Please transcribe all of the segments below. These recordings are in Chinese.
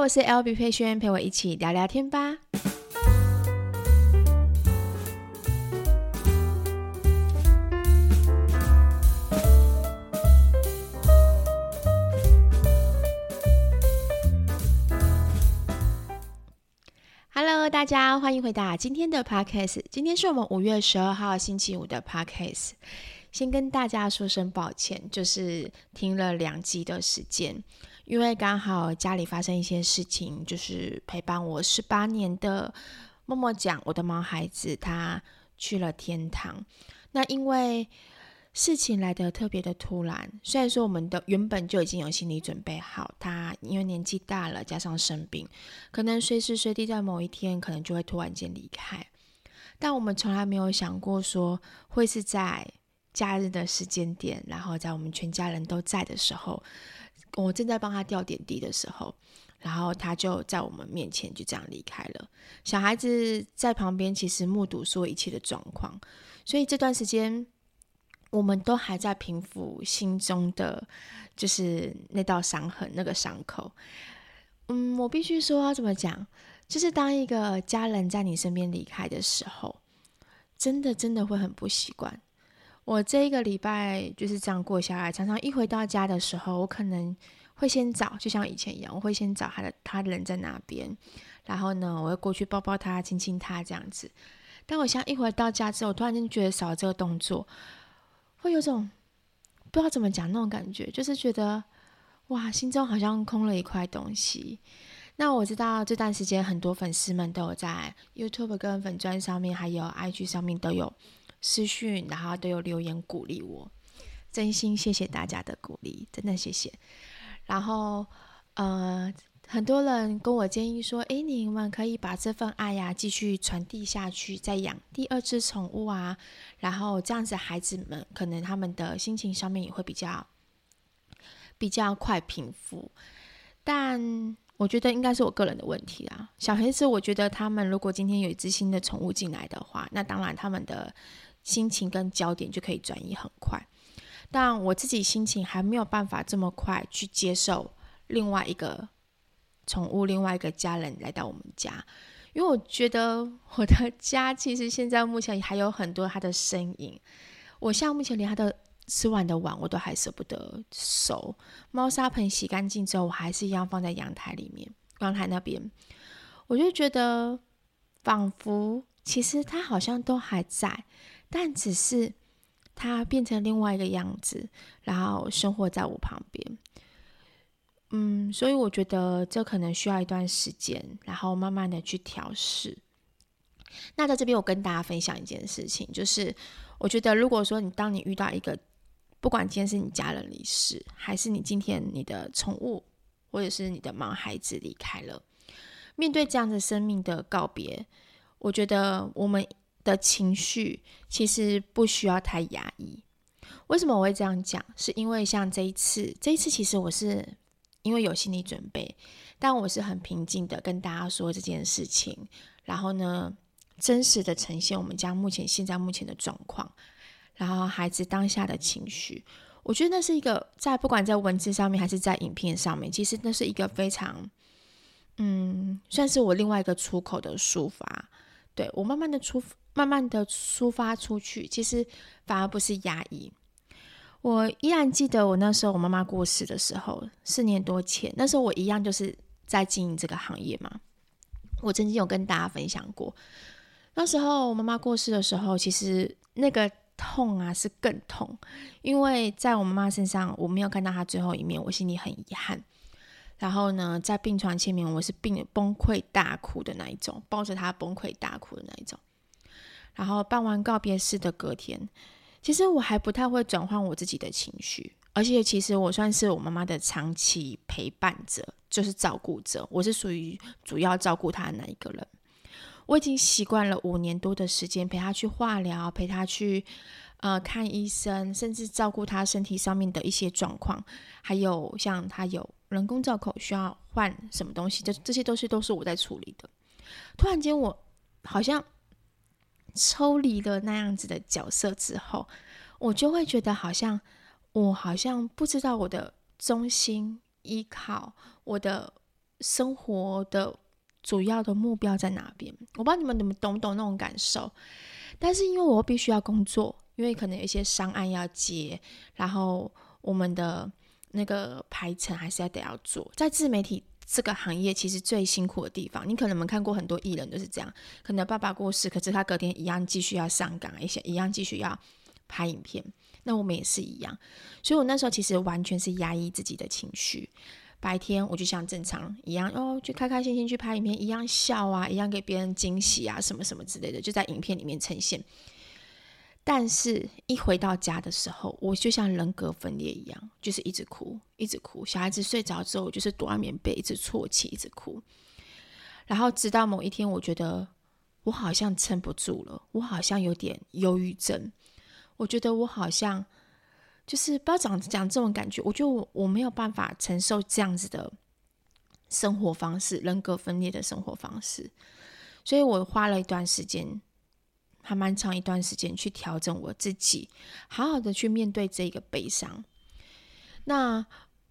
我是 LB 佩萱，陪我一起聊聊天吧。Hello，大家欢迎回到今天的 Podcast。今天是我们五月十二号星期五的 Podcast。先跟大家说声抱歉，就是停了两集的时间。因为刚好家里发生一些事情，就是陪伴我十八年的默默讲我的毛孩子，他去了天堂。那因为事情来得特别的突然，虽然说我们的原本就已经有心理准备好，他因为年纪大了，加上生病，可能随时随地在某一天可能就会突然间离开。但我们从来没有想过说会是在假日的时间点，然后在我们全家人都在的时候。我正在帮他吊点滴的时候，然后他就在我们面前就这样离开了。小孩子在旁边，其实目睹所有一切的状况，所以这段时间我们都还在平复心中的就是那道伤痕、那个伤口。嗯，我必须说要怎么讲，就是当一个家人在你身边离开的时候，真的真的会很不习惯。我这一个礼拜就是这样过下来，常常一回到家的时候，我可能会先找，就像以前一样，我会先找他的，他人在哪边，然后呢，我会过去抱抱他，亲亲他这样子。但我现在一回到家之后，我突然间觉得少了这个动作，会有种不知道怎么讲那种感觉，就是觉得哇，心中好像空了一块东西。那我知道这段时间很多粉丝们都有在 YouTube 跟粉专上面，还有 IG 上面都有。私讯，然后都有留言鼓励我，真心谢谢大家的鼓励，真的谢谢。然后，呃，很多人跟我建议说，诶，你们可以把这份爱呀继续传递下去，再养第二只宠物啊，然后这样子孩子们可能他们的心情上面也会比较比较快平复。但我觉得应该是我个人的问题啦。小孩子，我觉得他们如果今天有一只新的宠物进来的话，那当然他们的。心情跟焦点就可以转移很快，但我自己心情还没有办法这么快去接受另外一个宠物、另外一个家人来到我们家，因为我觉得我的家其实现在目前还有很多他的身影。我像目前连他的吃完的碗我都还舍不得收，猫砂盆洗干净之后，我还是一样放在阳台里面，阳台那边，我就觉得仿佛其实他好像都还在。但只是他变成另外一个样子，然后生活在我旁边。嗯，所以我觉得这可能需要一段时间，然后慢慢的去调试。那在这边，我跟大家分享一件事情，就是我觉得，如果说你当你遇到一个，不管今天是你家人离世，还是你今天你的宠物或者是你的毛孩子离开了，面对这样的生命的告别，我觉得我们。的情绪其实不需要太压抑。为什么我会这样讲？是因为像这一次，这一次其实我是因为有心理准备，但我是很平静的跟大家说这件事情，然后呢，真实的呈现我们家目前现在目前的状况，然后孩子当下的情绪，我觉得那是一个在不管在文字上面还是在影片上面，其实那是一个非常，嗯，算是我另外一个出口的抒发。对，我慢慢的出。慢慢的抒发出去，其实反而不是压抑。我依然记得我那时候我妈妈过世的时候，四年多前，那时候我一样就是在经营这个行业嘛。我曾经有跟大家分享过，那时候我妈妈过世的时候，其实那个痛啊是更痛，因为在我妈妈身上我没有看到她最后一面，我心里很遗憾。然后呢，在病床前面，我是病崩溃大哭的那一种，抱着她崩溃大哭的那一种。然后办完告别式的隔天，其实我还不太会转换我自己的情绪，而且其实我算是我妈妈的长期陪伴者，就是照顾者，我是属于主要照顾她的那一个人。我已经习惯了五年多的时间陪她去化疗，陪她去呃看医生，甚至照顾她身体上面的一些状况，还有像她有人工造口需要换什么东西，这这些东西都是我在处理的。突然间，我好像。抽离了那样子的角色之后，我就会觉得好像我好像不知道我的中心依靠，我的生活的主要的目标在哪边。我不知道你们你们懂不懂那种感受，但是因为我必须要工作，因为可能有一些商案要接，然后我们的那个排程还是要得要做。在自媒体这个行业，其实最辛苦的地方，你可能没看过很多艺人都是这样，可能爸爸过世，可是他隔天一样继续要上岗，一些一样继续要拍影片。那我们也是一样，所以我那时候其实完全是压抑自己的情绪。白天我就像正常一样哦，就开开心心去拍影片，一样笑啊，一样给别人惊喜啊，什么什么之类的，就在影片里面呈现。但是，一回到家的时候，我就像人格分裂一样，就是一直哭，一直哭。小孩子睡着之后，我就是躲在棉被，一直啜泣，一直哭。然后直到某一天，我觉得我好像撑不住了，我好像有点忧郁症。我觉得我好像就是不要讲讲这种感觉，我觉得我我没有办法承受这样子的生活方式，人格分裂的生活方式，所以我花了一段时间，还蛮长一段时间去调整我自己，好好的去面对这个悲伤。那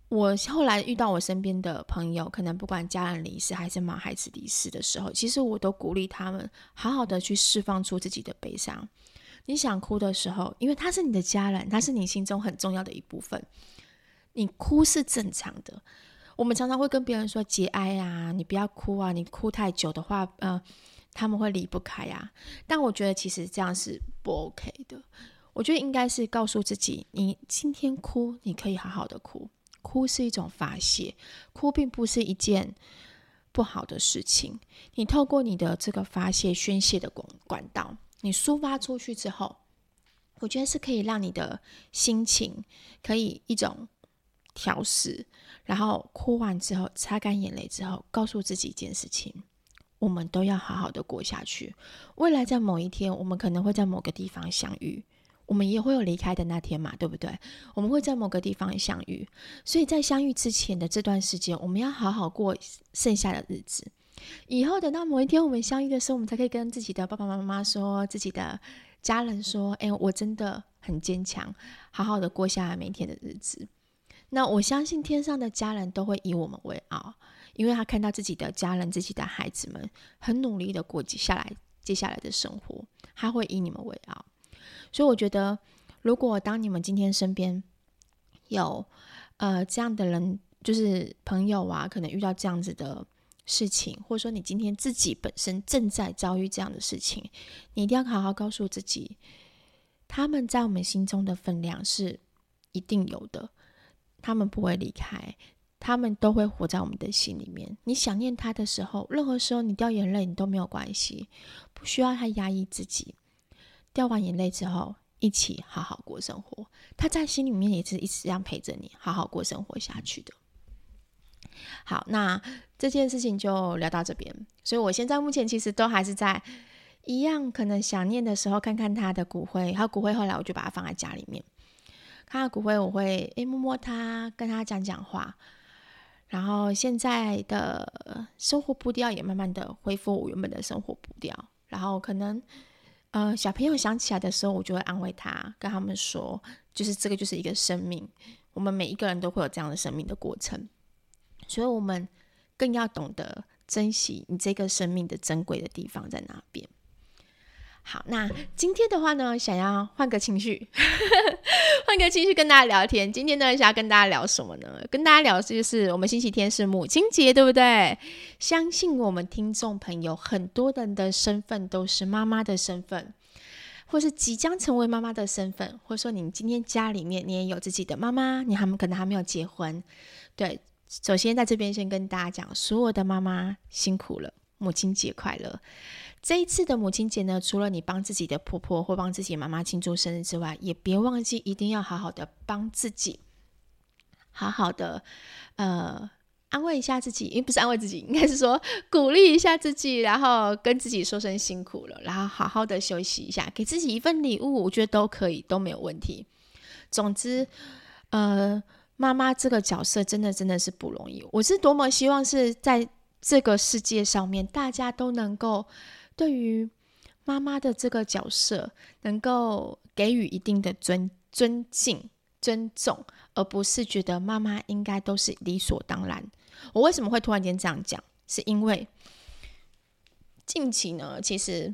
我后来遇到我身边的朋友，可能不管家人离世还是毛孩子离世的时候，其实我都鼓励他们好好的去释放出自己的悲伤。你想哭的时候，因为他是你的家人，他是你心中很重要的一部分，你哭是正常的。我们常常会跟别人说节哀啊，你不要哭啊，你哭太久的话，呃，他们会离不开啊。但我觉得其实这样是不 OK 的。我觉得应该是告诉自己，你今天哭，你可以好好的哭，哭是一种发泄，哭并不是一件不好的事情。你透过你的这个发泄、宣泄的管管道。你抒发出去之后，我觉得是可以让你的心情可以一种调试，然后哭完之后，擦干眼泪之后，告诉自己一件事情：我们都要好好的过下去。未来在某一天，我们可能会在某个地方相遇，我们也会有离开的那天嘛，对不对？我们会在某个地方相遇，所以在相遇之前的这段时间，我们要好好过剩下的日子。以后等到某一天我们相遇的时候，我们才可以跟自己的爸爸妈妈说，自己的家人说：“哎，我真的很坚强，好好的过下来每一天的日子。”那我相信天上的家人都会以我们为傲，因为他看到自己的家人、自己的孩子们很努力的过接下来接下来的生活，他会以你们为傲。所以我觉得，如果当你们今天身边有呃这样的人，就是朋友啊，可能遇到这样子的。事情，或者说你今天自己本身正在遭遇这样的事情，你一定要好好告诉自己，他们在我们心中的分量是一定有的，他们不会离开，他们都会活在我们的心里面。你想念他的时候，任何时候你掉眼泪，你都没有关系，不需要太压抑自己。掉完眼泪之后，一起好好过生活，他在心里面也是一直这样陪着你，好好过生活下去的。好，那这件事情就聊到这边。所以我现在目前其实都还是在一样，可能想念的时候看看他的骨灰，还有骨灰后来我就把它放在家里面。看到骨灰，我会诶摸摸他，跟他讲讲话。然后现在的生活步调也慢慢的恢复我原本的生活步调。然后可能呃小朋友想起来的时候，我就会安慰他，跟他们说，就是这个就是一个生命，我们每一个人都会有这样的生命的过程。所以，我们更要懂得珍惜你这个生命的珍贵的地方在哪边。好，那今天的话呢，想要换个情绪，换个情绪跟大家聊天。今天呢，想要跟大家聊什么呢？跟大家聊的就是我们星期天是母亲节，对不对？相信我们听众朋友很多人的身份都是妈妈的身份，或是即将成为妈妈的身份，或者说你今天家里面你也有自己的妈妈，你还可能还没有结婚，对。首先，在这边先跟大家讲，所有的妈妈辛苦了，母亲节快乐。这一次的母亲节呢，除了你帮自己的婆婆或帮自己妈妈庆祝生日之外，也别忘记一定要好好的帮自己，好好的呃安慰一下自己，因为不是安慰自己，应该是说鼓励一下自己，然后跟自己说声辛苦了，然后好好的休息一下，给自己一份礼物，我觉得都可以，都没有问题。总之，呃。妈妈这个角色真的真的是不容易。我是多么希望是在这个世界上面，大家都能够对于妈妈的这个角色能够给予一定的尊尊敬、尊重，而不是觉得妈妈应该都是理所当然，我为什么会突然间这样讲？是因为近期呢，其实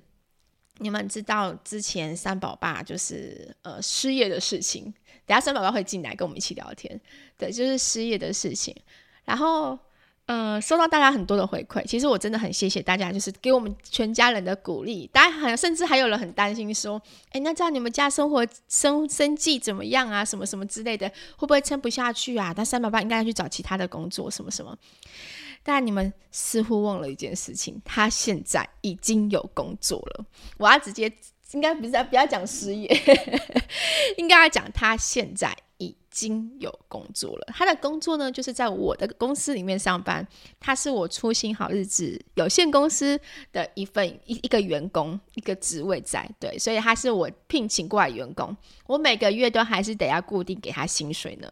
你们知道之前三宝爸就是呃失业的事情，等下三宝爸会进来跟我们一起聊天，对，就是失业的事情，然后。呃，收到大家很多的回馈，其实我真的很谢谢大家，就是给我们全家人的鼓励。大家好像甚至还有人很担心说，哎，那这样你们家生活生生计怎么样啊？什么什么之类的，会不会撑不下去啊？那三百八应该要去找其他的工作，什么什么。但你们似乎忘了一件事情，他现在已经有工作了。我要直接，应该不是不要讲失业，应该要讲他现在。已经有工作了。他的工作呢，就是在我的公司里面上班。他是我初心好日子有限公司的一份一一个员工，一个职位在。对，所以他是我聘请过来员工。我每个月都还是得要固定给他薪水呢。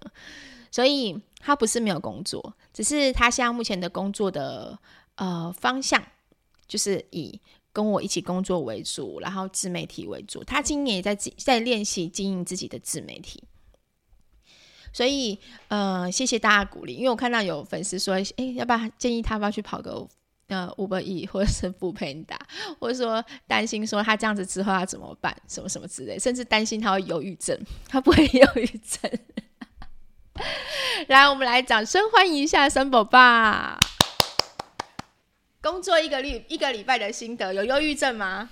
所以他不是没有工作，只是他现在目前的工作的呃方向就是以跟我一起工作为主，然后自媒体为主。他今年也在在练习经营自己的自媒体。所以，呃，谢谢大家鼓励，因为我看到有粉丝说，哎，要不要建议他要不要去跑个呃 Uber Eats 或者是 foodpanda，或者说担心说他这样子之后要怎么办，什么什么之类，甚至担心他会忧郁症，他不会忧郁症。来，我们来掌声欢迎一下三宝爸。工作一个礼一个礼拜的心得，有忧郁症吗？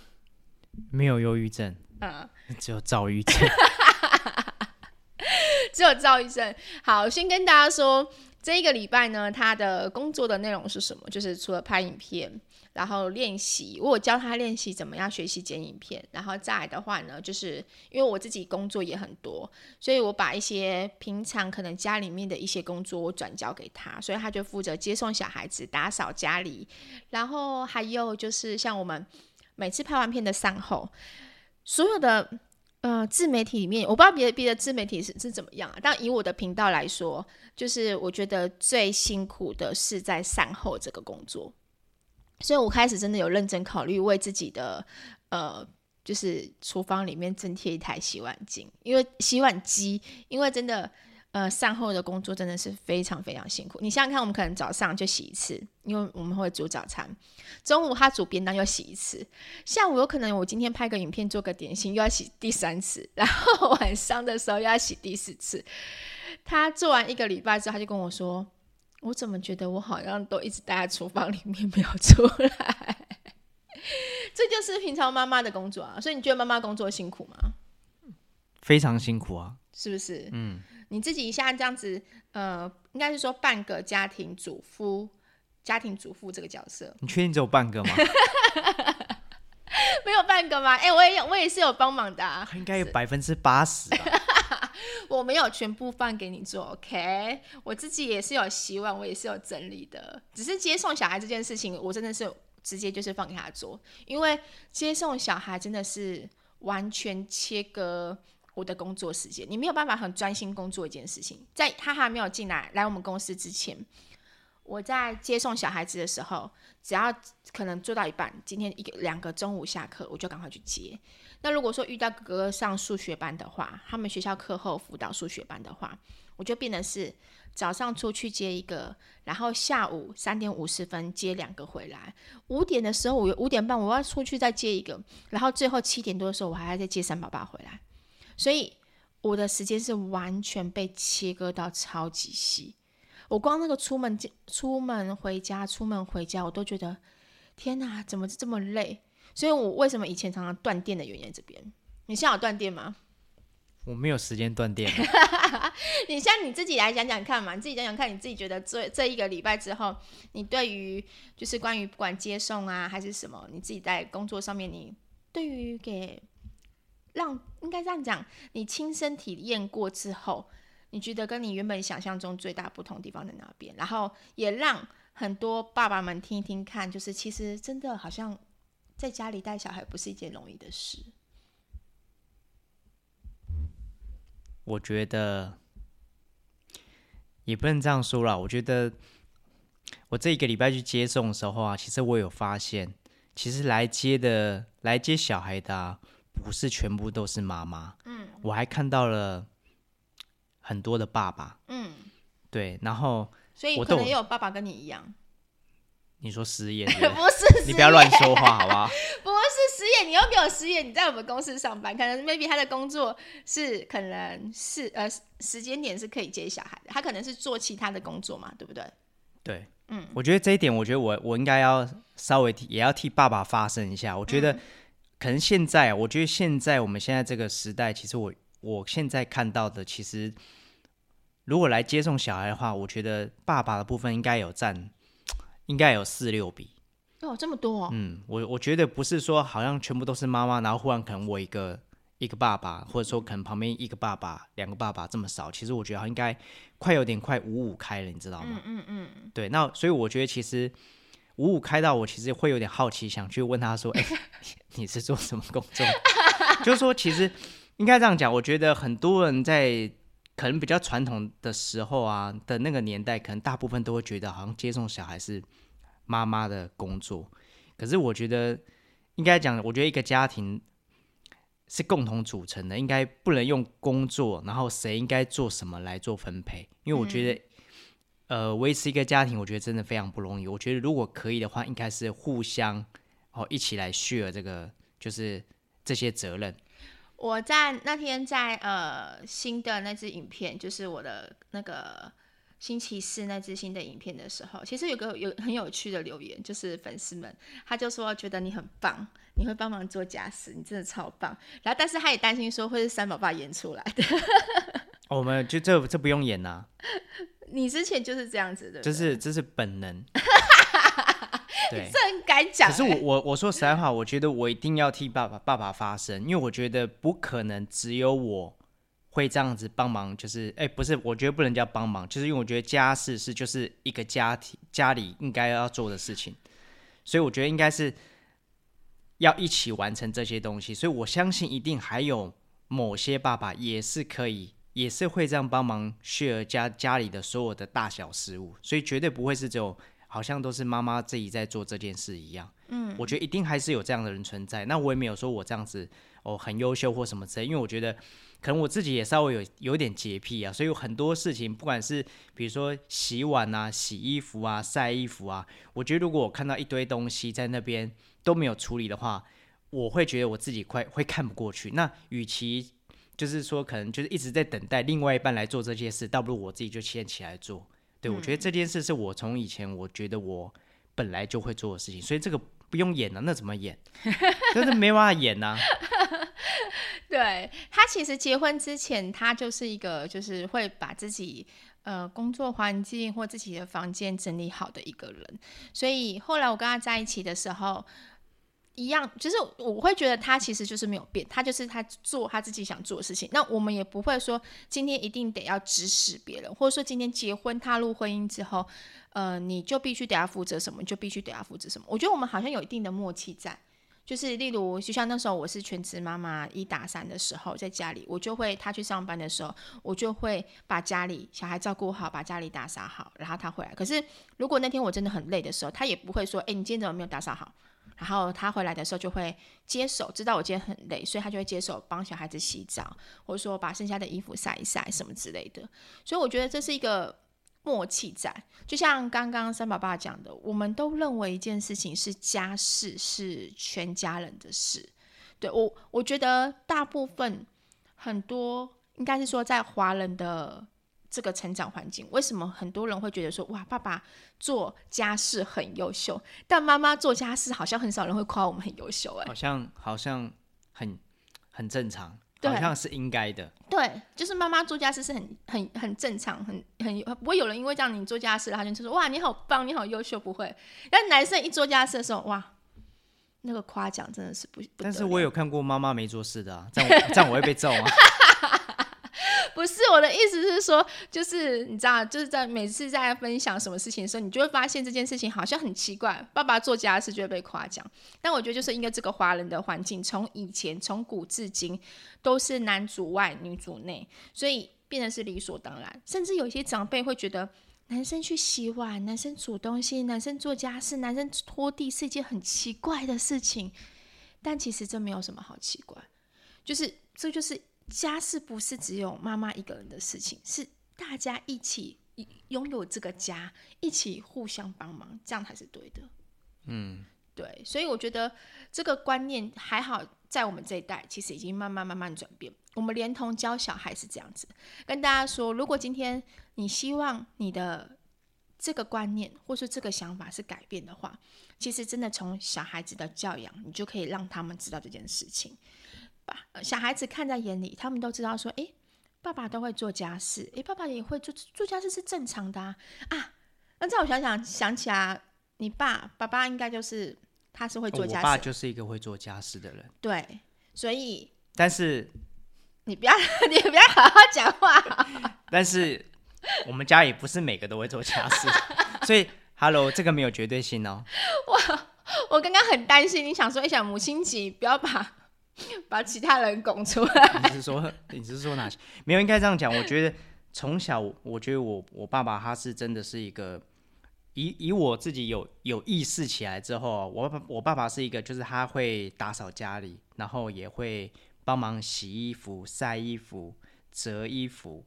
没有忧郁症，嗯，只有躁郁症。只有赵医生。好，先跟大家说，这一个礼拜呢，他的工作的内容是什么？就是除了拍影片，然后练习，我教他练习怎么样学习剪影片，然后再来的话呢，就是因为我自己工作也很多，所以我把一些平常可能家里面的一些工作我转交给他，所以他就负责接送小孩子、打扫家里，然后还有就是像我们每次拍完片的善后，所有的。呃，自媒体里面，我不知道别的别的自媒体是是怎么样啊。但以我的频道来说，就是我觉得最辛苦的是在善后这个工作，所以我开始真的有认真考虑为自己的呃，就是厨房里面增添一台洗碗机，因为洗碗机，因为真的。呃，善后的工作真的是非常非常辛苦。你想想看，我们可能早上就洗一次，因为我们会煮早餐；中午他煮便当又洗一次；下午有可能我今天拍个影片做个点心又要洗第三次，然后晚上的时候又要洗第四次。他做完一个礼拜之后，他就跟我说：“我怎么觉得我好像都一直待在厨房里面没有出来？” 这就是平常妈妈的工作啊。所以你觉得妈妈工作辛苦吗？非常辛苦啊，是不是？嗯。你自己一下这样子，呃，应该是说半个家庭主妇，家庭主妇这个角色，你确定只有半个吗？没有半个吗？哎、欸，我也有，我也是有帮忙的、啊，应该有百分之八十。我没有全部放给你做，OK？我自己也是有洗碗，我也是有整理的，只是接送小孩这件事情，我真的是直接就是放给他做，因为接送小孩真的是完全切割。我的工作时间，你没有办法很专心工作一件事情。在他还没有进来来我们公司之前，我在接送小孩子的时候，只要可能做到一半，今天一个两个中午下课，我就赶快去接。那如果说遇到哥哥上数学班的话，他们学校课后辅导数学班的话，我就变成是早上出去接一个，然后下午三点五十分接两个回来，五点的时候我五点半我要出去再接一个，然后最后七点多的时候我还要再接三宝爸回来。所以我的时间是完全被切割到超级细，我光那个出门、出门回家、出门回家，我都觉得天哪，怎么这么累？所以我为什么以前常常断电的原因这边？你现在有断电吗？我没有时间断电。你像你自己来讲讲看嘛，你自己讲讲看，你自己觉得这这一个礼拜之后，你对于就是关于不管接送啊还是什么，你自己在工作上面，你对于给。让应该这样讲，你亲身体验过之后，你觉得跟你原本想象中最大不同地方在哪边？然后也让很多爸爸们听一听看，就是其实真的好像在家里带小孩不是一件容易的事。我觉得也不能这样说啦。我觉得我这一个礼拜去接送的时候啊，其实我有发现，其实来接的来接小孩的啊。不是全部都是妈妈，嗯，我还看到了很多的爸爸，嗯，对，然后所以可能也有爸爸跟你一样。你说失业是不是？你不要乱说话，好不好？不是失业，你又没有失业，你在我们公司上班，可能 maybe 他的工作是可能是呃时间点是可以接小孩的，他可能是做其他的工作嘛，对不对？对，嗯，我觉得这一点，我觉得我我应该要稍微替也要替爸爸发声一下。我觉得可能现在，我觉得现在我们现在这个时代，其实我我现在看到的，其实如果来接送小孩的话，我觉得爸爸的部分应该有占。应该有四六比哦，这么多哦。嗯，我我觉得不是说好像全部都是妈妈，然后忽然可能我一个一个爸爸，或者说可能旁边一个爸爸、两个爸爸这么少。其实我觉得应该快有点快五五开了，你知道吗？嗯嗯嗯。对，那所以我觉得其实五五开到我其实会有点好奇，想去问他说：“哎、你是做什么工作？” 就是说，其实应该这样讲，我觉得很多人在可能比较传统的时候啊的那个年代，可能大部分都会觉得好像接送小孩是。妈妈的工作，可是我觉得应该讲，我觉得一个家庭是共同组成的，应该不能用工作，然后谁应该做什么来做分配。因为我觉得，呃，维持一个家庭，我觉得真的非常不容易。我觉得如果可以的话，应该是互相哦一起来 share 这个，就是这些责任。我在那天在呃新的那支影片，就是我的那个。星期四那支新的影片的时候，其实有个有很有趣的留言，就是粉丝们，他就说觉得你很棒，你会帮忙做家事，你真的超棒。然后，但是他也担心说会是三宝爸演出来的。哦、我们就这这不用演呐、啊，你之前就是这样子的，就是这是本能。对，这很敢讲。可是我我我说实在话，我觉得我一定要替爸爸爸爸发声，因为我觉得不可能只有我。会这样子帮忙，就是哎，不是，我觉得不能叫帮忙，就是因为我觉得家事是就是一个家庭家里应该要做的事情，所以我觉得应该是要一起完成这些东西，所以我相信一定还有某些爸爸也是可以，也是会这样帮忙 share 家家里的所有的大小事务，所以绝对不会是只有好像都是妈妈自己在做这件事一样。嗯，我觉得一定还是有这样的人存在。那我也没有说我这样子哦很优秀或什么之类，因为我觉得。可能我自己也稍微有有点洁癖啊，所以有很多事情，不管是比如说洗碗啊、洗衣服啊、晒衣服啊，我觉得如果我看到一堆东西在那边都没有处理的话，我会觉得我自己快会看不过去。那与其就是说可能就是一直在等待另外一半来做这些事，倒不如我自己就先起来做。对，我觉得这件事是我从以前我觉得我本来就会做的事情，所以这个不用演了啊，那怎么演？真 的没办法演呐。对，他其实结婚之前，他就是一个就是会把自己呃工作环境或自己的房间整理好的一个人。所以后来我跟他在一起的时候，一样，就是我会觉得他其实就是没有变，他就是他做他自己想做的事情。那我们也不会说今天一定得要指使别人，或者说今天结婚踏入婚姻之后，呃，你就必须得要负责什么，就必须得要负责什么。我觉得我们好像有一定的默契在。就是例如，就像那时候我是全职妈妈一打三的时候，在家里，我就会他去上班的时候，我就会把家里小孩照顾好，把家里打扫好，然后他回来。可是如果那天我真的很累的时候，他也不会说：“哎，你今天怎么没有打扫好？”然后他回来的时候就会接手，知道我今天很累，所以他就会接手帮小孩子洗澡，或者说把剩下的衣服晒一晒什么之类的。所以我觉得这是一个。默契在，就像刚刚三宝爸讲的，我们都认为一件事情是家事，是全家人的事。对，我，我觉得大部分很多应该是说，在华人的这个成长环境，为什么很多人会觉得说，哇，爸爸做家事很优秀，但妈妈做家事好像很少人会夸我们很优秀，哎，好像好像很很正常。好像是应该的，对，就是妈妈做家事是很很很正常，很很不会有人因为这样你做家事，然后就说哇你好棒，你好优秀，不会。但男生一做家事的时候，哇，那个夸奖真的是不。不但是我有看过妈妈没做事的啊，这样这样我会被揍啊。不是我的意思是说，就是你知道，就是在每次在分享什么事情的时候，你就会发现这件事情好像很奇怪。爸爸做家事就会被夸奖，但我觉得就是因为这个华人的环境，从以前从古至今都是男主外女主内，所以变得是理所当然。甚至有些长辈会觉得，男生去洗碗、男生煮东西、男生做家事、男生拖地是一件很奇怪的事情。但其实这没有什么好奇怪，就是这就是。家是不是只有妈妈一个人的事情，是大家一起拥有这个家，一起互相帮忙，这样才是对的。嗯，对，所以我觉得这个观念还好，在我们这一代其实已经慢慢慢慢转变。我们连同教小孩是这样子，跟大家说，如果今天你希望你的这个观念或是这个想法是改变的话，其实真的从小孩子的教养，你就可以让他们知道这件事情。把小孩子看在眼里，他们都知道说，诶，爸爸都会做家事，诶，爸爸也会做做家事是正常的啊。啊，那这样我想想想起来，你爸爸爸应该就是他是会做家事，我爸就是一个会做家事的人。对，所以但是。你不要，你不要好好讲话。但是我们家也不是每个都会做家事，所以，Hello，这个没有绝对性哦。我我刚刚很担心，你想说一想母亲节，不要把 把其他人拱出来。你是说 你是说哪些？没有，应该这样讲。我觉得从小，我觉得我我爸爸他是真的是一个，以以我自己有有意识起来之后，我我爸爸是一个，就是他会打扫家里，然后也会。帮忙洗衣服、晒衣服、折衣服。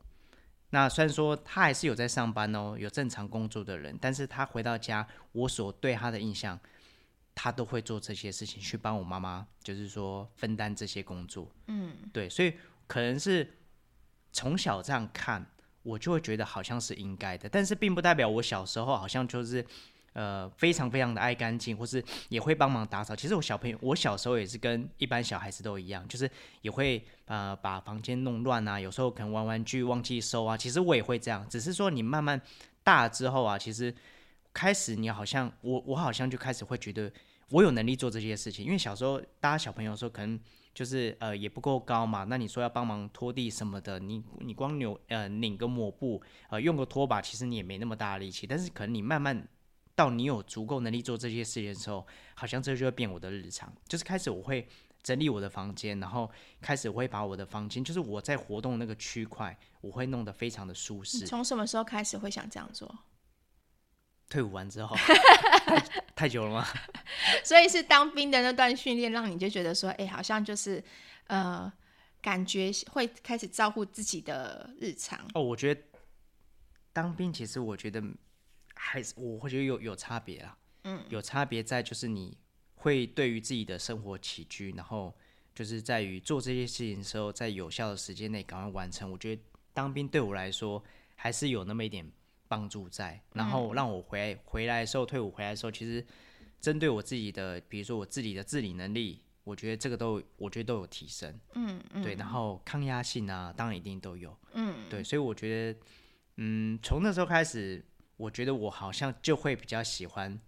那虽然说他还是有在上班哦，有正常工作的人，但是他回到家，我所对他的印象，他都会做这些事情，去帮我妈妈，就是说分担这些工作。嗯，对，所以可能是从小这样看，我就会觉得好像是应该的，但是并不代表我小时候好像就是。呃，非常非常的爱干净，或是也会帮忙打扫。其实我小朋友，我小时候也是跟一般小孩子都一样，就是也会呃把房间弄乱啊，有时候可能玩玩具忘记收啊。其实我也会这样，只是说你慢慢大了之后啊，其实开始你好像我我好像就开始会觉得我有能力做这些事情，因为小时候大家小朋友的时候可能就是呃也不够高嘛，那你说要帮忙拖地什么的，你你光扭呃拧个抹布呃用个拖把，其实你也没那么大的力气，但是可能你慢慢。到你有足够能力做这些事情的时候，好像这就会变我的日常。就是开始我会整理我的房间，然后开始我会把我的房间，就是我在活动那个区块，我会弄得非常的舒适。从什么时候开始会想这样做？退伍完之后，太，太久了吗？所以是当兵的那段训练，让你就觉得说，哎，好像就是呃，感觉会开始照顾自己的日常。哦，我觉得当兵其实我觉得。还是我会觉得有有差别啦，嗯，有差别在就是你会对于自己的生活起居，然后就是在于做这些事情的时候，在有效的时间内赶快完成。我觉得当兵对我来说还是有那么一点帮助在，然后让我回来回来的时候，退伍回来的时候，其实针对我自己的，比如说我自己的自理能力，我觉得这个都我觉得都有提升，嗯嗯，对，然后抗压性啊，当然一定都有，嗯，对，所以我觉得，嗯，从那时候开始。我觉得我好像就会比较喜欢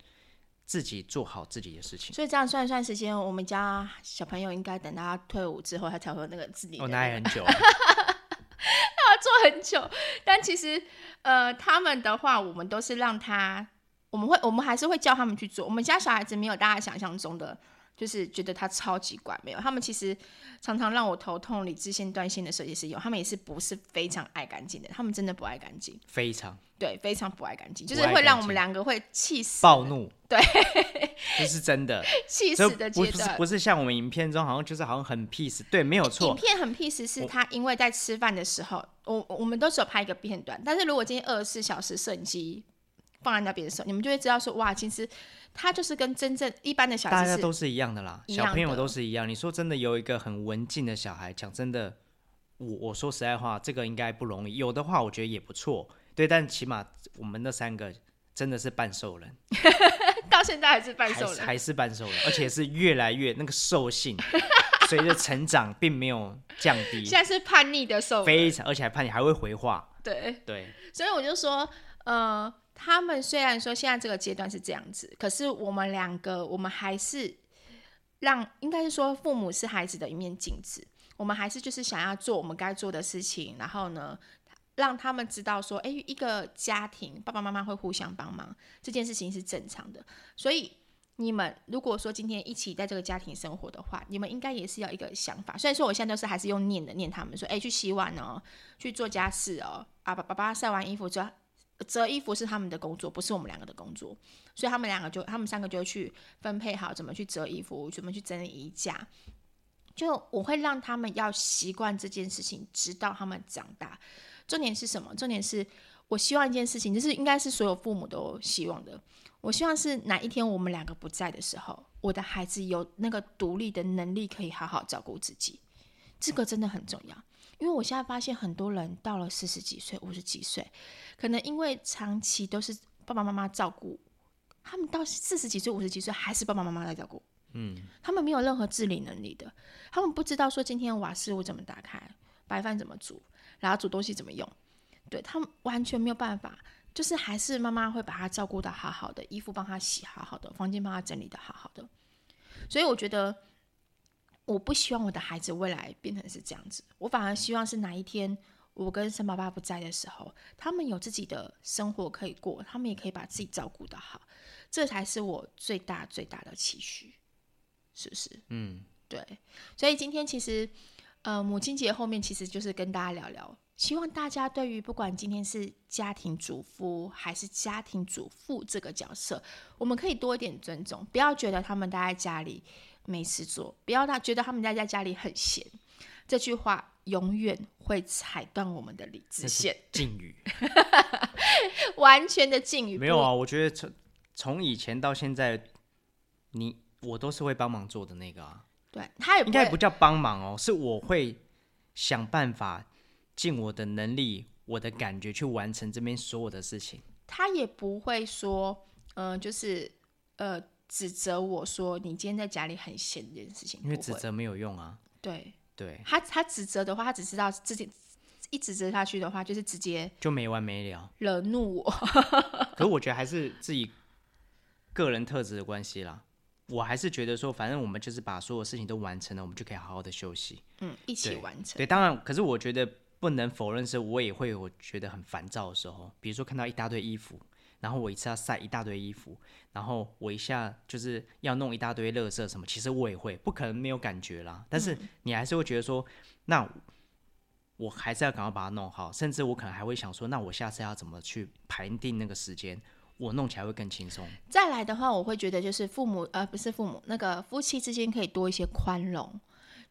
自己做好自己的事情，所以这样算一算时间，我们家小朋友应该等他退伍之后，他才会有那个自理。哦，那也很久，做很久。但其实，呃，他们的话，我们都是让他，我们会，我们还是会教他们去做。我们家小孩子没有大家想象中的。就是觉得他超级怪，没有，他们其实常常让我头痛、理智线断线的设计师有，他们也是不是非常爱干净的，他们真的不爱干净，非常对，非常不爱干净，就是会让我们两个会气死、暴怒，对，这是真的，气死的阶段，不是不是像我们影片中好像就是好像很 peace，对，没有错，影片很 peace 是他因为在吃饭的时候，我我们都只有拍一个片段，但是如果今天二十四小时摄影机放在那边的时候，你们就会知道说，哇，其实。他就是跟真正一般的小孩，大家都是一样的啦，小朋友都是一样。你说真的，有一个很文静的小孩，讲真的，我我说实在话，这个应该不容易。有的话，我觉得也不错，对。但起码我们那三个真的是半兽人，到现在还是半兽人，还，还是半兽人，而且是越来越那个兽性 随着成长并没有降低。现在是叛逆的兽，非常，而且还叛逆，还会回话。对对，所以我就说，呃。他们虽然说现在这个阶段是这样子，可是我们两个，我们还是让，应该是说父母是孩子的一面镜子，我们还是就是想要做我们该做的事情，然后呢，让他们知道说，诶，一个家庭爸爸妈妈会互相帮忙，这件事情是正常的。所以你们如果说今天一起在这个家庭生活的话，你们应该也是要一个想法。虽然说我现在都是还是用念的念他们说，诶，去洗碗哦，去做家事哦，啊，爸爸爸晒完衣服之后。折衣服是他们的工作，不是我们两个的工作，所以他们两个就，他们三个就去分配好怎么去折衣服，怎么去整理衣架。就我会让他们要习惯这件事情，直到他们长大。重点是什么？重点是我希望一件事情，就是应该是所有父母都希望的。我希望是哪一天我们两个不在的时候，我的孩子有那个独立的能力，可以好好照顾自己。这个真的很重要，因为我现在发现很多人到了四十几岁、五十几岁，可能因为长期都是爸爸妈妈照顾，他们到四十几岁、五十几岁还是爸爸妈妈在照顾。嗯，他们没有任何自理能力的，他们不知道说今天瓦斯炉怎么打开，白饭怎么煮，然后煮东西怎么用。对，他们完全没有办法，就是还是妈妈会把他照顾得好好的，衣服帮他洗好好的，房间帮他整理得好好的。所以我觉得，我不希望我的孩子未来变成是这样子，我反而希望是哪一天我跟生爸爸不在的时候，他们有自己的生活可以过，他们也可以把自己照顾得好，这才是我最大最大的期许，是不是？嗯，对。所以今天其实，呃，母亲节后面其实就是跟大家聊聊。希望大家对于不管今天是家庭主夫还是家庭主妇这个角色，我们可以多一点尊重，不要觉得他们待在家里没事做，不要他觉得他们家在家里很闲。这句话永远会踩断我们的理智线。禁语，完全的禁语。没有啊，我觉得从从以前到现在，你我都是会帮忙做的那个啊。对，他也应该不叫帮忙哦，是我会想办法。尽我的能力，我的感觉去完成这边所有的事情。他也不会说，呃，就是呃，指责我说你今天在家里很闲这件事情。因为指责没有用啊。对对，他他指责的话，他只知道自己一指责下去的话，就是直接就没完没了，惹怒我。可是我觉得还是自己个人特质的关系啦。我还是觉得说，反正我们就是把所有事情都完成了，我们就可以好好的休息。嗯，一起完成。对，对，当然，可是我觉得。不能否认是，我也会我觉得很烦躁的时候，比如说看到一大堆衣服，然后我一次要晒一大堆衣服，然后我一下就是要弄一大堆垃圾什么，其实我也会，不可能没有感觉啦。但是你还是会觉得说，那我还是要赶快把它弄好，甚至我可能还会想说，那我下次要怎么去排定那个时间，我弄起来会更轻松。再来的话，我会觉得就是父母，呃，不是父母，那个夫妻之间可以多一些宽容。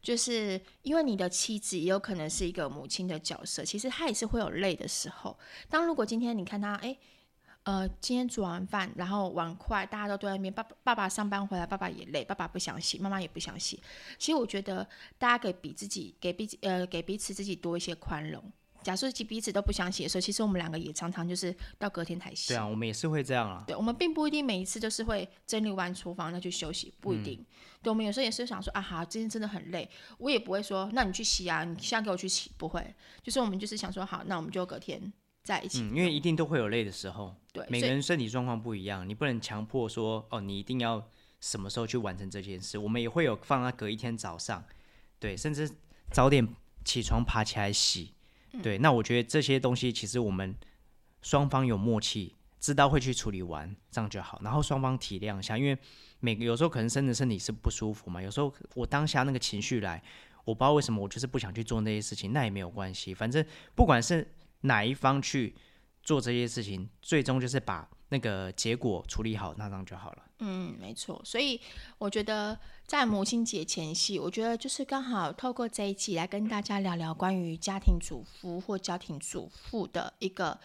就是因为你的妻子也有可能是一个母亲的角色，其实她也是会有累的时候。当如果今天你看她，哎，呃，今天煮完饭，然后碗筷大家都堆在那边，爸爸爸爸上班回来，爸爸也累，爸爸不想洗，妈妈也不想洗。其实我觉得大家给彼自己，给彼呃给彼此自己多一些宽容。假设其彼此都不想洗的时候，其实我们两个也常常就是到隔天才洗。对啊，我们也是会这样啊。对，我们并不一定每一次都是会整理完厨房再去休息，不一定。嗯、对，我们有时候也是想说啊，好，今天真的很累，我也不会说，那你去洗啊，你现在给我去洗，不会。就是我们就是想说，好，那我们就隔天在一起。嗯，因为一定都会有累的时候。对，每个人身体状况不一样，你不能强迫说，哦，你一定要什么时候去完成这件事。我们也会有放在隔一天早上，对，甚至早点起床爬起来洗。对，那我觉得这些东西其实我们双方有默契，知道会去处理完，这样就好。然后双方体谅一下，因为每个有时候可能真的身体是不舒服嘛，有时候我当下那个情绪来，我不知道为什么我就是不想去做那些事情，那也没有关系，反正不管是哪一方去做这些事情，最终就是把那个结果处理好，那这样就好了。嗯，没错。所以我觉得在母亲节前夕，我觉得就是刚好透过这一期来跟大家聊聊关于家庭主妇或家庭主妇的一个，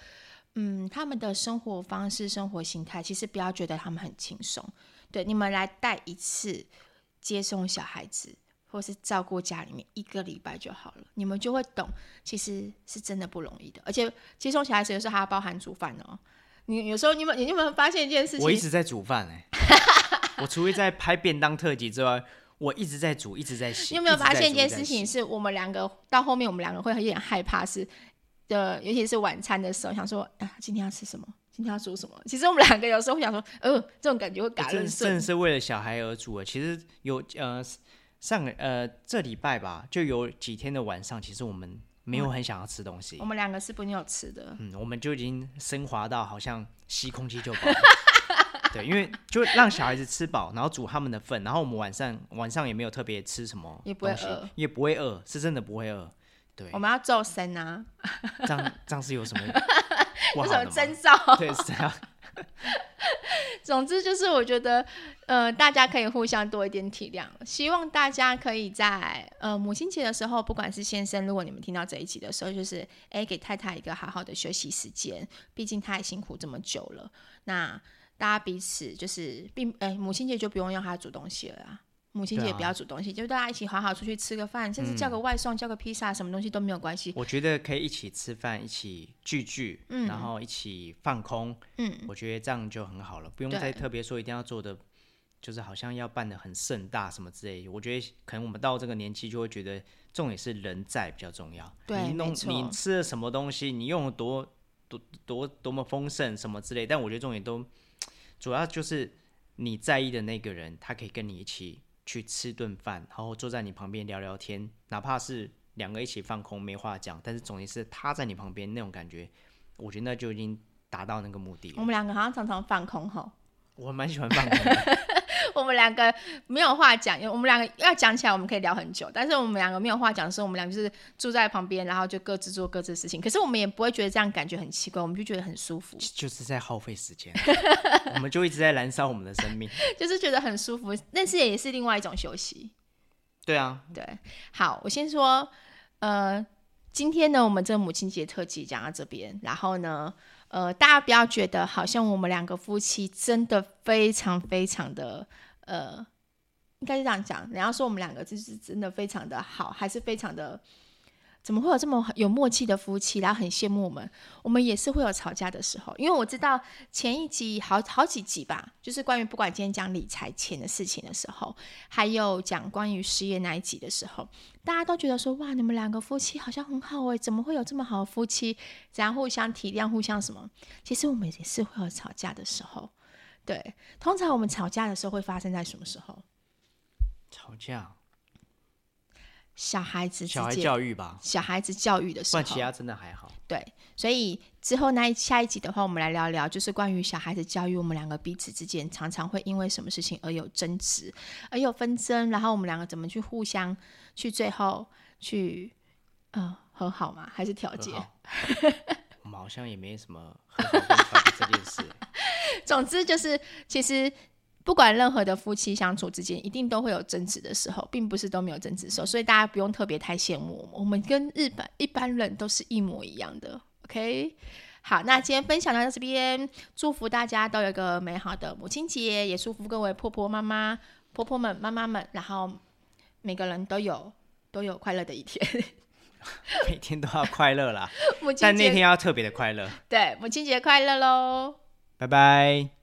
嗯，他们的生活方式、生活形态。其实不要觉得他们很轻松。对，你们来带一次接送小孩子，或是照顾家里面一个礼拜就好了，你们就会懂，其实是真的不容易的。而且接送小孩子的时候还要包含煮饭哦。你有时候你们，你有没有发现一件事情？我一直在煮饭哎、欸。我除了在拍便当特辑之外，我一直在煮，一直在洗。你有没有发现一件事情？是我们两个到后面，我们两个会有点害怕，是的，尤其是晚餐的时候，想说啊，今天要吃什么？今天要煮什么？其实我们两个有时候会想说，呃，这种感觉会嘎认真的是为了小孩而煮的。其实有呃上呃这礼拜吧，就有几天的晚上，其实我们没有很想要吃东西。我们两个是不有吃的。嗯，我们就已经升华到好像吸空气就饱。对，因为就让小孩子吃饱，然后煮他们的份，然后我们晚上晚上也没有特别吃什么，也不会饿，也不会饿，是真的不会饿。对，我们要做生啊，这样这样是有什么？有什么征兆？对，是这样。总之就是，我觉得，呃，大家可以互相多一点体谅。希望大家可以在呃母亲节的时候，不管是先生，如果你们听到这一集的时候，就是哎，给太太一个好好的休息时间，毕竟她也辛苦这么久了。那大家彼此就是并哎，母亲节就不用让她煮东西了啊。母亲节也不要煮东西，啊、就大家一起好好出去吃个饭，甚至叫个外送、嗯、叫个披萨，什么东西都没有关系。我觉得可以一起吃饭，一起聚聚，嗯、然后一起放空。嗯，我觉得这样就很好了，不用再特别说一定要做的，就是好像要办的很盛大什么之类的。我觉得可能我们到这个年纪就会觉得重点是人在比较重要。对，你弄。你吃了什么东西，你用了多多多多么丰盛什么之类，但我觉得重点都 主要就是你在意的那个人，他可以跟你一起。去吃顿饭，然后坐在你旁边聊聊天，哪怕是两个一起放空没话讲，但是总之是他在你旁边那种感觉，我觉得那就已经达到那个目的。我们两个好像常常放空吼，我蛮喜欢放空的。我们两个没有话讲，因为我们两个要讲起来，我们可以聊很久。但是我们两个没有话讲的时候，我们俩就是住在旁边，然后就各自做各自的事情。可是我们也不会觉得这样感觉很奇怪，我们就觉得很舒服。就是在耗费时间，我们就一直在燃烧我们的生命，就是觉得很舒服。但是也是另外一种休息。对啊，对。好，我先说，呃，今天呢，我们这个母亲节特辑讲到这边，然后呢。呃，大家不要觉得好像我们两个夫妻真的非常非常的，呃，应该是这样讲。你要说我们两个就是真的非常的好，还是非常的。怎么会有这么有默契的夫妻？然后很羡慕我们，我们也是会有吵架的时候。因为我知道前一集好好几集吧，就是关于不管今天讲理财钱的事情的时候，还有讲关于事业那一集的时候，大家都觉得说哇，你们两个夫妻好像很好哎，怎么会有这么好的夫妻？怎样互相体谅，互相什么？其实我们也是会有吵架的时候。对，通常我们吵架的时候会发生在什么时候？吵架。小孩子小孩教育吧，小孩子教育的时候，其他真的还好。对，所以之后那下一集的话，我们来聊聊，就是关于小孩子教育，我们两个彼此之间常常会因为什么事情而有争执，而有纷争，然后我们两个怎么去互相去最后去呃和好吗？还是调解？我们 好像也没什么和好跟调解这件事。总之就是，其实。不管任何的夫妻相处之间，一定都会有争执的时候，并不是都没有争执的时候，所以大家不用特别太羡慕我们，我们跟日本一般人都是一模一样的。OK，好，那今天分享到这边，祝福大家都有一个美好的母亲节，也祝福各位婆婆妈妈、婆婆们、妈妈们，然后每个人都有都有快乐的一天，每天都要快乐啦，母亲节但那天要特别的快乐。对，母亲节快乐喽，拜拜。